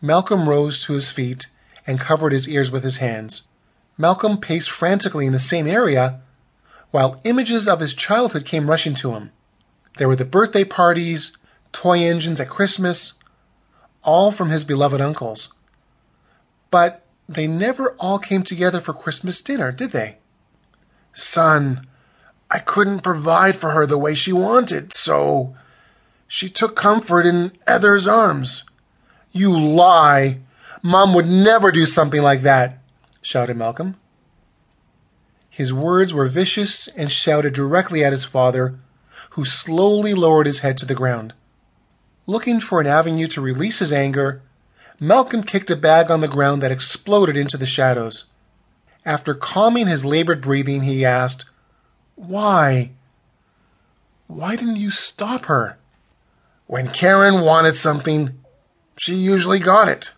Malcolm rose to his feet and covered his ears with his hands. Malcolm paced frantically in the same area, while images of his childhood came rushing to him. There were the birthday parties, toy engines at Christmas, all from his beloved uncles. But they never all came together for Christmas dinner, did they? Son, I couldn't provide for her the way she wanted, so she took comfort in Ether's arms. You lie! Mom would never do something like that, shouted Malcolm. His words were vicious and shouted directly at his father, who slowly lowered his head to the ground. Looking for an avenue to release his anger, Malcolm kicked a bag on the ground that exploded into the shadows. After calming his labored breathing, he asked, Why? Why didn't you stop her? When Karen wanted something, she usually got it.